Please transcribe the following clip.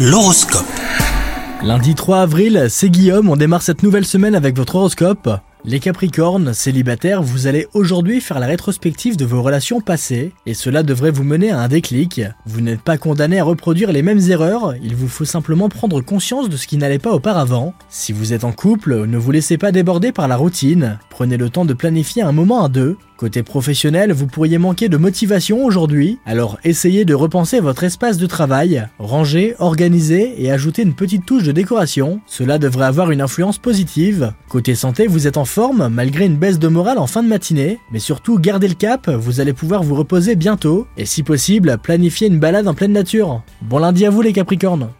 L'horoscope. Lundi 3 avril, c'est Guillaume, on démarre cette nouvelle semaine avec votre horoscope. Les Capricornes, célibataires, vous allez aujourd'hui faire la rétrospective de vos relations passées, et cela devrait vous mener à un déclic. Vous n'êtes pas condamné à reproduire les mêmes erreurs, il vous faut simplement prendre conscience de ce qui n'allait pas auparavant. Si vous êtes en couple, ne vous laissez pas déborder par la routine, prenez le temps de planifier un moment à deux, Côté professionnel, vous pourriez manquer de motivation aujourd'hui, alors essayez de repenser votre espace de travail, ranger, organiser et ajouter une petite touche de décoration. Cela devrait avoir une influence positive. Côté santé, vous êtes en forme malgré une baisse de morale en fin de matinée, mais surtout gardez le cap, vous allez pouvoir vous reposer bientôt et si possible, planifiez une balade en pleine nature. Bon lundi à vous les Capricornes